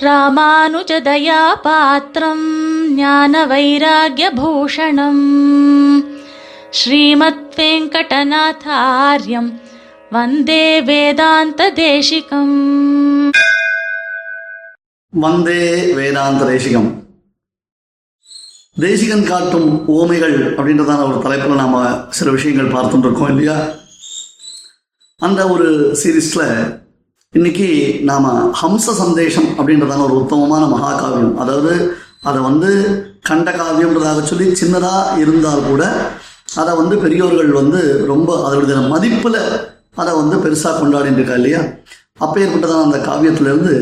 ராமானுஜதயாபாத்திரம் ஞான வைராகியபூஷணம் ஸ்ரீமத் வெங்கடநாதாரியம் வந்தே வேதாந்த தேசிகம் வந்தே வேதாந்த தேசிகம் தேசிகன் காட்டும் ஓமைகள் அப்படின்றதான ஒரு தலைப்பில் நாம் சில விஷயங்கள் பார்த்துட்டு இருக்கோம் இல்லையா? அந்த ஒரு சீரீஸில் இன்னைக்கு நாம் ஹம்ச சந்தேஷம் அப்படின்றதான ஒரு உத்தமமான மகாகாவியம். அதாவது அதை வந்து கண்ட காவியம்ன்றதாக சொல்லி சின்னதாக இருந்தால் கூட அதை வந்து பெரியோர்கள் வந்து ரொம்ப அதனுடைய மதிப்பில் அதை வந்து பெருசாக கொண்டாடிட்டு இல்லையா? இல்லையா அப்பேற்பட்டதான அந்த காவியத்திலிருந்து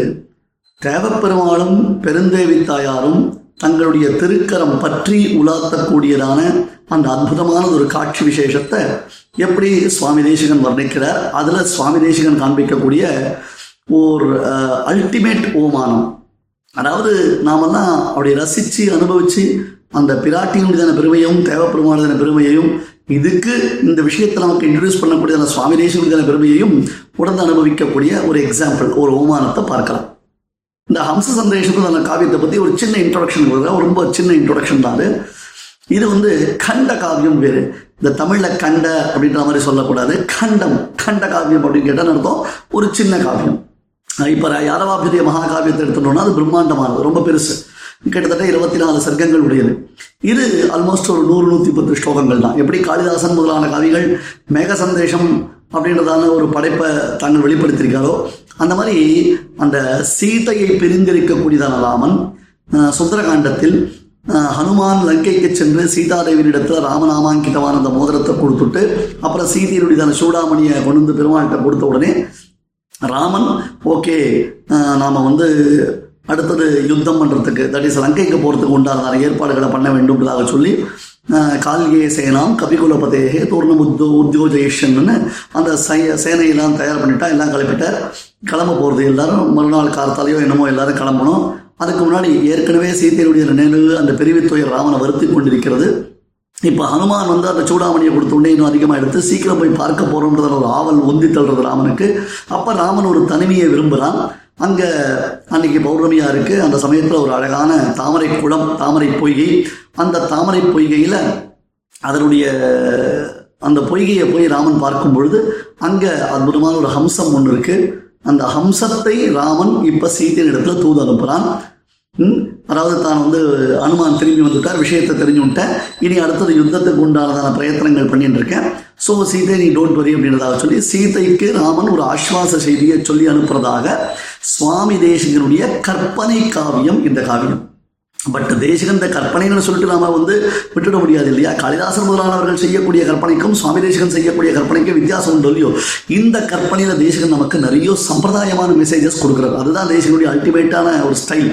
தேவப்பெருமாளும் பெருந்தேவி தாயாரும் தங்களுடைய திருக்கரம் பற்றி உலாத்தக்கூடியதான அந்த அற்புதமான ஒரு காட்சி விசேஷத்தை எப்படி சுவாமி தேசிகன் வர்ணிக்கிறார்? அதில் சுவாமி தேசிகன் காண்பிக்கக்கூடிய ஒரு அல்டிமேட் ஓமானம் அதாவது நாமெல்லாம் அப்படி ரசித்து அனுபவித்து அந்த பிராட்டியினுடையதான பெருமையும் தேவப்பெருமானதான பெருமையையும் இதுக்கு இந்த விஷயத்தை நமக்கு இன்ட்ரடியூஸ் பண்ணக்கூடியதான சுவாமி தேசிகனுடையதான பெருமையையும் உடந்து அனுபவிக்கக்கூடிய ஒரு எக்ஸாம்பிள் ஒரு ஓமானத்தை பார்க்கலாம். இந்த ஹம்ச சந்தேஷத்தில் அந்த காவியத்தை பற்றி ஒரு சின்ன இன்ட்ரொடக்ஷன் கொடுக்குறேன் ரொம்ப சின்ன இன்ட்ரொடக்ஷன் தான் அது. இது வந்து கண்ட காவியம் வேறு. இந்த தமிழில் கண்ட அப்படின்ற மாதிரி சொல்லக்கூடாது. கண்டம். கண்ட காவியம் அப்படின்னு கேட்டால் அர்த்தம் ஒரு சின்ன காவியம். இப்போ யாரவாபிரிய மகாகாவியத்தை எடுத்துட்டோம்னா அது பிரம்மாண்டமானது ரொம்ப பெருசு. கிட்டத்தட்ட இருபத்தி நாலு சர்க்கங்கள் உடையது. இது ஆல்மோஸ்ட் ஒரு நூறு நூற்றி பத்து ஸ்லோகங்கள் தான். எப்படி காளிதாசன் முதலான கவிகள் மேக சந்தேஷம் அப்படின்றதான ஒரு படைப்பை தாங்கள் வெளிப்படுத்தியிருக்காரோ அந்த மாதிரி அந்த சீதையை பிரிந்திருக்கக்கூடியதான ராமன் சுந்தரகாண்டத்தில் ஹனுமான் லங்கைக்கு சென்று சீதாதேவியிடத்தில் ராமநாமாங்கிதமான அந்த மோதிரத்தை கொடுத்துட்டு அப்புறம் சீதையினுடையதான சூடாமணியை கொண்டு வந்து பெருமாள்கிட்ட கொடுத்த உடனே ராமன் ஓகே நாம் வந்து அடுத்தது யுத்தம் பண்ணுறதுக்கு தட் இஸ் லங்கைக்கு போகிறதுக்கு உண்டான ஏற்பாடுகளை பண்ண வேண்டும்ன்றதாக சொல்லி கால்கே சேனாம் கபிகுலபதேகே தூர்ணம் உத்தோ உத்தியோஜயேஷன்னு அந்த சை சேனையெல்லாம் தயார் பண்ணிட்டா எல்லாம் கிளப்பிட்டார். கிளம்ப போகிறது எல்லாரும் மறுநாள் கார்த்தாலையோ என்னமோ எல்லாரும் கிளம்பணும். அதுக்கு முன்னாடி ஏற்கனவே சீத்தையுடைய நினைவு அந்த பெருவித்துயர் ராமனை வருத்தி கொண்டிருக்கிறது. இப்போ ஹனுமான் வந்து அந்த சூடாமணியை கொடுத்த உடனே இன்னும் அதிகமாக எடுத்து சீக்கிரம் போய் பார்க்க போகிறோன்றதில் ஒரு ஆவல் ஒந்தி தள்ளுறது ராமனுக்கு. அப்போ ராமன் ஒரு தனிமையை விரும்புகிறான் அங்கே அன்னைக்கு பௌர்ணமியாக இருக்குது அந்த சமயத்தில் ஒரு அழகான தாமரை குளம் தாமரை பொய்கை. அந்த தாமரை பொய்கையில் அதனுடைய அந்த பொய்கையை போய் ராமன் பார்க்கும் பொழுது அங்கே அற்புதமான ஒரு ஹம்சம் ஒன்று இருக்குது அந்த ஹம்சத்தை ராமன் இப்போ சீதையின் இடத்துல தூது அனுப்புகிறான் அதாவது தான் வந்து அனுமான் திரும்பி வந்துட்டார் விஷயத்தை தெரிஞ்சு இனி அடுத்தது யுத்தத்துக்கு உண்டானதான பிரயத்தனங்கள் பண்ணிட்டு இருக்கேன். ஸோ சீதை நீ டோன்ட் வரி அப்படின்றதாக சொல்லி சீதைக்கு ராமன் ஒரு ஆஸ்வாச செய்தியை சொல்லி அனுப்புறதாக சுவாமி தேசிகனுடைய கற்பனை காவியம் இந்த காவியம். பட் தேசிகன் இந்த கற்பனைன்னு சொல்லிட்டு நாம வந்து விட்டுட முடியாது இல்லையா? காளிதாசன் முதலானவர்கள் செய்யக்கூடிய கற்பனைக்கும் சுவாமி தேசிகன் செய்யக்கூடிய கற்பனைக்கும் வித்தியாசம் உண்டு இல்லையோ? இந்த கற்பனையில தேசிகன் நமக்கு நிறைய சம்பிரதாயமான மெசேஜஸ் கொடுக்குறாரு. அதுதான் தேசிகனுடைய அல்டிமேட்டான ஒரு ஸ்டைல்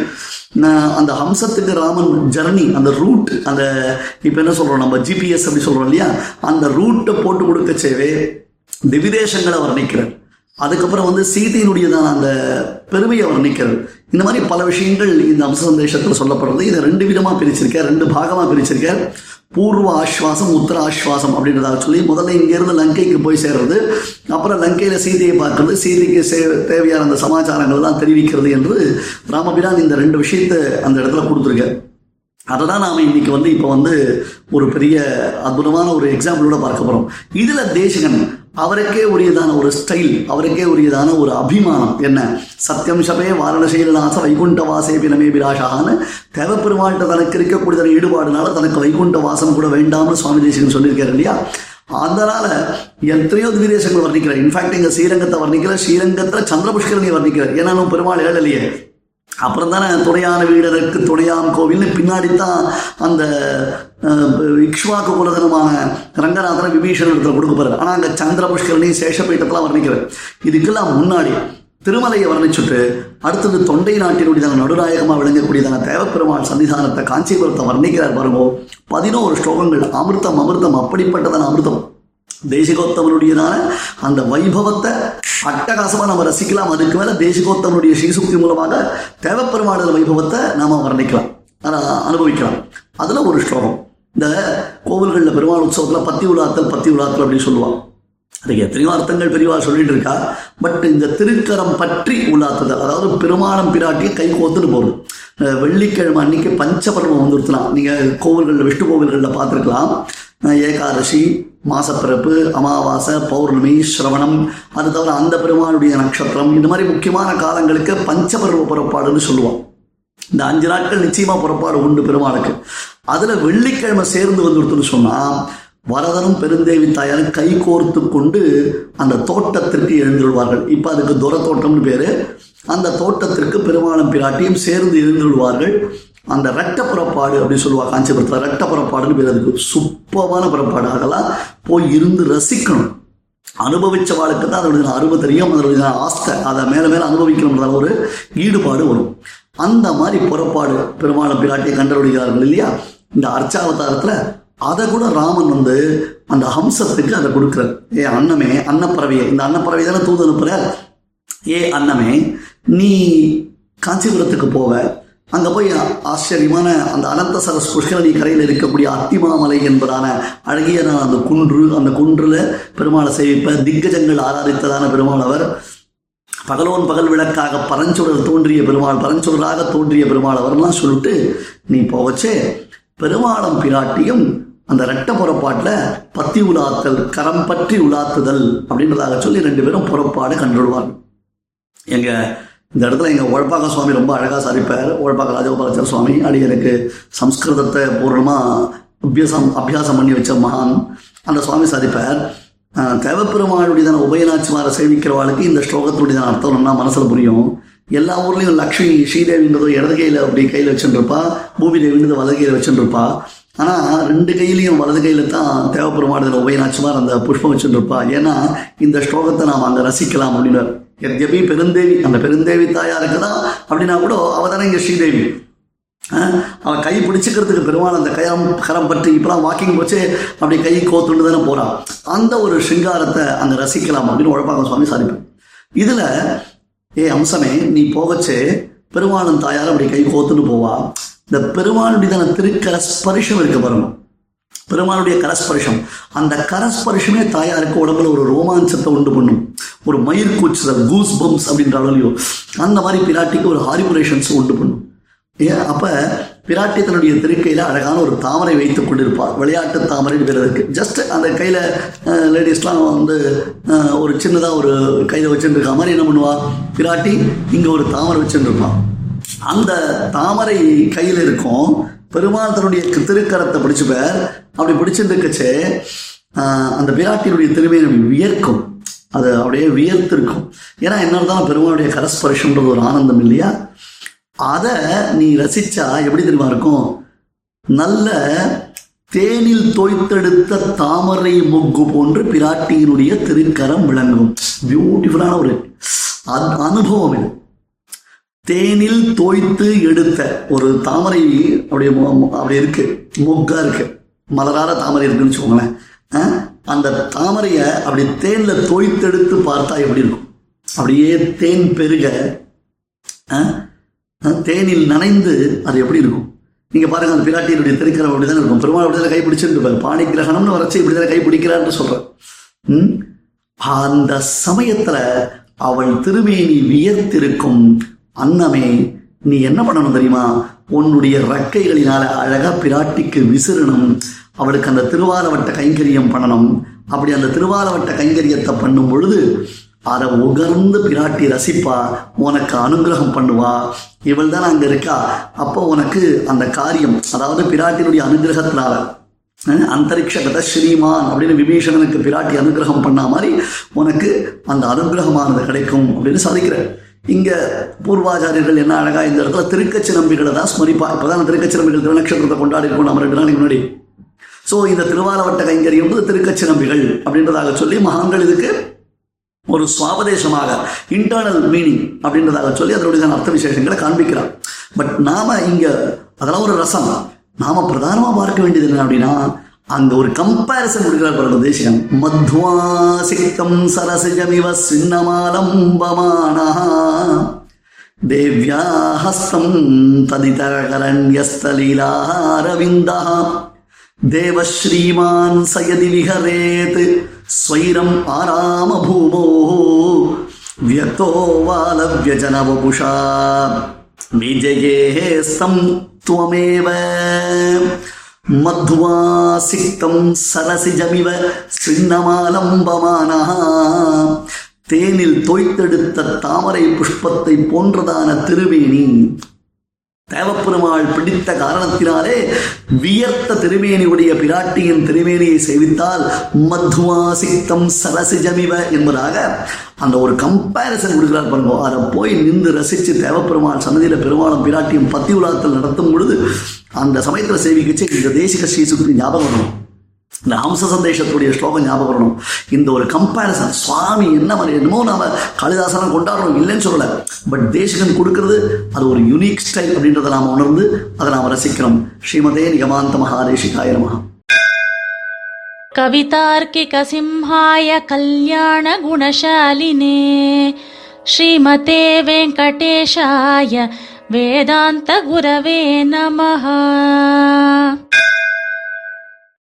அந்த ஹம்சத்துக்கு ராமன் ஜர்னி அந்த ரூட் அந்த இப்போ என்ன சொல்கிறோம் நம்ம ஜிபிஎஸ் அப்படி சொல்கிறோம் இல்லையா? அந்த ரூட்டை போட்டு கொடுக்க சேவே திவிதேசங்களை வர்ணிக்கிறார். அதுக்கப்புறம் வந்து சீதையினுடையதான அந்த பெருமையை வர்ணிக்கிறது. இந்த மாதிரி பல விஷயங்கள் இந்த அம்ச சந்தேஷத்தில் சொல்லப்படுறது. இதை ரெண்டு விதமாக பிரிச்சிருக்கேன் ரெண்டு பாகமாக பிரிச்சிருக்கேன் பூர்வ ஆஸ்வாசம் உத்தர ஆஸ்வாசம் அப்படின்றதாக சொல்லி முதல்ல இங்கேருந்து லங்கைக்கு போய் சேர்றது. அப்புறம் லங்கையில் சீதையை பார்க்கறது. சீதைக்கு சே தேவையான அந்த சமாச்சாரங்கள்லாம் தெரிவிக்கிறது என்று ராமபிரான் இந்த ரெண்டு விஷயத்தை அந்த இடத்துல கொடுத்துருக்கார் அதை தான் நாம் இன்னைக்கு வந்து இப்போ வந்து ஒரு பெரிய அற்புதமான ஒரு எக்ஸாம்பிளோட பார்க்க போகிறோம் இதில் தேசிகன் அவருக்கே உரியதான ஒரு ஸ்டைல் அவருக்கே உரியதான ஒரு அபிமானம். என்ன? சத்தியம் சபே வாரணசீலநாச வைகுண்ட வாசே பினமே விராஷான்னு தேவப்பெருமாள்கிட்ட தனக்கு இருக்கக்கூடியதான ஈடுபாடுனால தனக்கு வைகுண்ட வாசம் கூட வேண்டாம்னு சுவாமி தேசிகன் சொல்லியிருக்காரு இல்லையா? அதனால எத்தனையோ திவிதேசங்கள் வர்ணிக்கிறார். இன்ஃபேக்ட் எங்க ஸ்ரீரங்கத்தை வர்ணிக்கிற ஸ்ரீரங்கத்தில் சந்திரபுஷ்கரனை வர்ணிக்கிறார். ஏன்னா பெருமாள் ஏழலையே. அப்புறம் தானே துணையான வீடருக்கு துணையாம் கோவில்னு பின்னாடி தான் அந்த இக்ஷ்வாக்கு குலதனமான ரங்கநாதன விபீஷணத்தில் கொடுக்க போகிறார் ஆனால் அங்கே சந்திர புஷ்கரணி சேஷப்பீட்டத்தெல்லாம் வர்ணிக்கிறார் இதுக்கெல்லாம் முன்னாடி திருமலையை வர்ணிச்சுட்டு அடுத்தது தொண்டை நாட்டினுடையதான நடுநாயகமாக விளங்கக்கூடியதான தேவப்பெருமாள் சன்னிதானத்தை காஞ்சிபுரத்தை வர்ணிக்கிறார் பாருங்கோ. பதினோரு ஸ்லோகங்கள் அமிர்தம் அமிர்தம் அப்படிப்பட்டதான அமிர்தம். தேசிகோத்தமனுடையதான அந்த வைபவத்தை அட்டகாசமாக நம்ம ரசிக்கலாம். அதுக்கு மேலே தேசிகோத்தனுடைய ஸ்ரீசுக்தி மூலமாக தேவப்பெருமாள் வைபவத்தை நாம வர்ணிக்கலாம். அனுபவிக்கலாம். அதில் ஒரு ஸ்லோகம். இந்த கோவில்களில் பெருமாள் உற்சவத்தில் பத்தி உலாத்தல் பத்தி உலாத்தல் அப்படின்னு சொல்லுவான் அதுக்கு எத்தனையோ அர்த்தங்கள் பெரியவா சொல்லிட்டு இருக்கா பட் இந்த திருக்கரம் பற்றி உள்ளாத்துதல் அதாவது பெருமானம் பிராட்டியை கை கோத்துட்டு போகுது. வெள்ளிக்கிழமை அன்னைக்கு பஞ்சபர்வம் வந்துருத்தலாம். நீங்கள் கோவில்களில் விஷ்ணு கோவில்களில் பார்த்துருக்கலாம். ஏகாதசி மாசப்பிறப்பு அமாவாசை பௌர்ணமி சிரவணம் அது தவிர அந்த பெருமானுடைய நட்சத்திரம் இந்த மாதிரி முக்கியமான காலங்களுக்கு பஞ்சபருவ புறப்பாடுன்னு சொல்லுவோம். இந்த அஞ்சு நாட்கள் நிச்சயமா புறப்பாடு உண்டு பெருமாளுக்கு. அதுல வெள்ளிக்கிழமை சேர்ந்து வந்துடுத்துன்னு சொன்னா வரதரும் பெருந்தேவி தாயாரும் கை கோர்த்து கொண்டு அந்த தோட்டத்திற்கு எழுந்துள்வார்கள் இப்போ அதுக்கு துர தோட்டம்னு பேரு. அந்த தோட்டத்திற்கு பெருமாளும் பிராட்டியும் சேர்ந்து எழுந்துள்வார்கள் அந்த ரத்த புறப்பாடு அப்படின்னு சொல்லுவா காஞ்சிபுரத்தில் ரத்த புறப்பாடுன்னு பேர் அதுக்கு. சுப்பமான புறப்பாடு. அதெல்லாம் போய் இருந்து ரசிக்கணும். அனுபவிச்ச வாழ்க்கை தான் அதோட அருமை தெரியும் அதோட ஆஸ்தை. அதை மேலே மேலே அனுபவிக்கணும்ன்ற ஒரு ஈடுபாடு வரும். அந்த மாதிரி புறப்பாடு பெருமாளை பிராட்டியை கண்டறிகிறார்கள் இல்லையா? இந்த அர்ச்சாவதாரத்தில் அதை கூட ராமன் வந்து அந்த ஹம்சத்துக்கு அதை கொடுக்குறார். ஏ அன்னமே அன்னப்பறவையை. இந்த அன்னப்பறவை தானே தூது அனுப்புகிற ஏ அன்னமே நீ காஞ்சிபுரத்துக்கு போவ. அங்க போய் ஆச்சரியமான அந்த அனந்த சரஸ் புஷ்கரணி கரையில் இருக்கக்கூடிய அத்திமாமலை என்பதான அழகிய அந்த குன்று அந்த குன்றுல பெருமாளை சேவிப்ப திக்கஜங்கள் ஆராதித்ததான பெருமாள் அவர். பகலோன் பகல் விளக்காக பரஞ்சுடர் தோன்றிய பெருமாள் பரஞ்சுடராக தோன்றிய பெருமாள் அவர்லாம் சொல்லிட்டு நீ போவச்சே பெருமாளம் பிராட்டியும் அந்த ரெட்ட புறப்பாட்டில் பத்தி உலாத்தல் கரம் பற்றி உலாத்துதல் அப்படின்றதாக சொல்லி ரெண்டு பேரும் புறப்பாடு கண்டுள்வார்கள் எங்கள் இந்த இடத்துல எங்கள் உழப்பாக்க சுவாமி ரொம்ப அழகாக சாதிப்பார். உழப்பாக்க ராஜகோபாலாச்சார சுவாமி. அடியனுக்கு சம்ஸ்கிருதத்தை பூர்ணமாக அபியாசம் அபியாசம் பண்ணி வச்ச மகான். அந்த சுவாமி சாதிப்பார். தேவப்பெருமாளுடையதான உபயநாச்சிமாரை சேவிக்கிறவாளுக்கு இந்த ஸ்லோகத்துடையதான அர்த்தம் என்ன மனசில் புரியும். எல்லா ஊர்லேயும் லக்ஷ்மி ஸ்ரீதேவின்றதோ இடது கையில் அப்படி கையில் வச்சுருப்பா. பூமி தேவின்றது வலது கையில் வச்சுருப்பா. ஆனால் ரெண்டு கையிலையும் வலது கையில் தான் தேவப்பெருமாளுடைய உபயநாச்சிமார் அந்த புஷ்பம் வச்சுருப்பா. ஏன்னா இந்த ஸ்லோகத்தை நாம் அங்கே ரசிக்கலாம் அப்படின்னு எத்யபி பெருந்தேவி அந்த பெருந்தேவி தாயா இருக்குதா அப்படின்னா கூட அவ தானே இங்க ஸ்ரீதேவி. ஆஹ் அவன் கை பிடிச்சிக்கிறதுக்கு பெருமாள் அந்த கயம் கரம் பற்றி இப்பெல்லாம் வாக்கிங் போச்சு அப்படி கை கோத்துண்டு தானே போறான். அந்த ஒரு சிங்காரத்தை அங்க ரசிக்கலாம் அப்படின்னு உழப்பாங்க சுவாமி சாதிப்பேன் இதுல ஏ அம்சமே நீ போகச்சே பெருமாளும் தாயார் அப்படி கை கோத்துன்னு போவா. இந்த பெருமாளுடைய திருக்கர ஸ்பரிஷம் இருக்க பாருங்க. பெருமாளுடைய கரஸ்பர்ஷம். அந்த கரஸ்பர்ஷமே தாயாருக்கு உடம்புல ஒரு ரோமாஞ்சத்தை உண்டு பண்ணும். ஒரு மயிர் கூச்சுதல் கூஸ் பம்ஸ் அப்படின்ற அளவுலையோ அந்த மாதிரி பிராட்டிக்கு ஒரு ஹாரிபுரேஷன்ஸ் உண்டு பண்ணும். ஏன் அப்போ பிராட்டி தன்னுடைய திருக்கையில் அழகான ஒரு தாமரை வைத்துக் கொண்டிருப்பார் விளையாட்டு தாமரை பேர் இருக்கு ஜஸ்ட் அந்த கையில் லேடிஸ்லாம் வந்து ஒரு சின்னதாக ஒரு கையில் வச்சுருக்க மாதிரி என்ன பண்ணுவா? பிராட்டி இங்கே ஒரு தாமரை வச்சுருப்பான் அந்த தாமரை கையில் இருக்கும் பெருமாள் தன்னுடைய திருக்கரத்தை பிடிச்சுப்பார். அப்படி பிடிச்சிருந்துக்கச்சு அந்த பிராட்டியினுடைய திருமையை வியர்க்கும். அது அப்படியே வியர்த்திருக்கும். ஏன்னா என்ன இருந்தாலும் பெருமாளுடைய கரஸ்பரிஷன்றது ஒரு ஆனந்தம் இல்லையா? அதை நீ ரசிச்சா எப்படி தெரியுமா இருக்கும்? நல்ல தேனில் தோய்த்தெடுத்த தாமரை முக்கு போன்று பிராட்டியினுடைய திருக்கரம் விளங்கும். பியூட்டிஃபுல்லான ஒரு அனுபவம் இது. தேனில் தோய்த்து எடுத்த ஒரு தாமரை அப்படியே அப்படி இருக்கு. மொக்கா இருக்கு. மலரார தாமரை இருக்குன்னு வச்சுக்கோங்களேன். அந்த தாமரையை அப்படி தேன்ல தோய்த்தெடுத்து பார்த்தா எப்படி இருக்கும்? அப்படியே தேன் பெருக தேனில் நனைந்து அது எப்படி இருக்கும்? நீங்க பாருங்க அந்த பிராட்டியினுடைய திருக்கரம் அப்படிதான் இருக்கும். பெருமாள் அப்படிதான் கை பிடிச்சிட்டு பாணி கிரகணம்னு வரைச்சு இப்படிதான் கை பிடிக்கிறான்னு சொல்றேன் ம்? அந்த சமயத்துல அவள் திருமேனி வியர்த்திருக்கும் அன்னமே நீ என்ன பண்ணணும் தெரியுமா? உன்னுடைய ரக்கைகளினால அழகா பிராட்டிக்கு விசிறணும். அவளுக்கு அந்த திருவாலவட்ட கைங்கரியம் பண்ணணும். அப்படி அந்த திருவாரவட்ட கைங்கரியத்தை பண்ணும் பொழுது அதை உகர்ந்து பிராட்டி ரசிப்பா. உனக்கு அனுகிரகம் பண்ணுவா. இவள் தான் அங்க இருக்கா? அப்போ உனக்கு அந்த காரியம் அதாவது பிராட்டினுடைய அனுகிரகத்தினால அந்தரிக்ஷ கத ஸ்ரீமான் அப்படின்னு விபீஷணனுக்கு பிராட்டி அனுகிரகம் பண்ண மாதிரி உனக்கு அந்த அனுகிரகமானது கிடைக்கும் அப்படின்னு சாதிக்கிறேன். இங்க பூர்வாச்சாரியர்கள் என்ன அழகா இந்த இடத்துல திருக்கச்சி நம்பிகளை தான் ஸ்மரிப்பா இப்பதான் திருக்கச்சி நம்பிகள் திருநக்ஷத்திரத்தை கொண்டாடி நம்ம ரெண்டு நாளைக்கு முன்னாடி. ஸோ இந்த திருவாலவட்ட கைங்கரியம் வந்து திருக்கச்சி நம்பிகள் அப்படின்றதாக சொல்லி மகான்கள் இதுக்கு ஒரு சுவாபதேசமாக இன்டர்னல் மீனிங் அப்படின்றதாக சொல்லி அதனுடைய அர்த்த விசேஷங்களை காண்பிக்கிறார். பட் நாம இங்க அதெல்லாம் ஒரு ரசம். நாம பிரதானமா பார்க்க வேண்டியது என்ன அப்படின்னா அங்க ஒரு கம்பேரிசன் கொடுக்கிறார் பாருங்க தேசியம். மத்வாசிக்கம் சரசிஜமிவ சின்னமாலம்பமானா தேவ்யா ஹஸ்தம் ததிதரகரண்யஸ்தலீலாரவிந்தா தேவஸ்ரீமான் சயதி விஹரேத் ஸ்வைரம் ஆராம பூமோ வியக்தோ வாலவ்யஜனவபுஷா விஜயேஸ்தம் துவமேவ மத்வாசிக்தம் சரசிஜமிவ சின்னமாலம்பமானா தேனில் தோய்த்தெடுத்த தாமரை புஷ்பத்தை போன்றதான திருவேணி தேவப்பெருமாள் பிடித்த காரணத்தினாலே வியர்த்த திருமேனியுடைய பிராட்டியின் திருமேனியை சேவித்தால் மத்வாசித்தம் சரசிஜமிவ என்பதாக அந்த ஒரு கம்பேரிசன் கொடுக்கிறார் பாருங்க. அதை போய் நின்று ரசித்து தேவப்பெருமாள் சன்னதியில் பெருமாளும் பிராட்டியும் பத்தி உலாத்தல் நடத்தும் பொழுது அந்த சமயத்தில் சேவிக்கச்சு இந்த தேசிக ஸ்ரீசுக்கு ஞாபகம் வரணும் இந்த ஹம்ச சந்தேஷத்துடைய ஸ்லோகம் ஞாபகம் வரணும் இந்த ஒரு கம்பேரிசன் சுவாமி என்ன மாதிரி என்னமோ நாம காளிதாசனம் கொண்டாடுறோம் இல்லைன்னு சொல்லல பட் தேசிகன் கொடுக்கிறது அது ஒரு யூனிக் ஸ்டைல் அப்படின்றத நாம உணர்ந்து அதை நாம ரசிக்கிறோம் ஸ்ரீமதே நிகமாந்த மகாதேசிகாய நமகா कवितार्किकसिंहाय कल्याणगुणशालिने श्रीमते वेङ्कटेशाय वेदान्तगुरवे नमः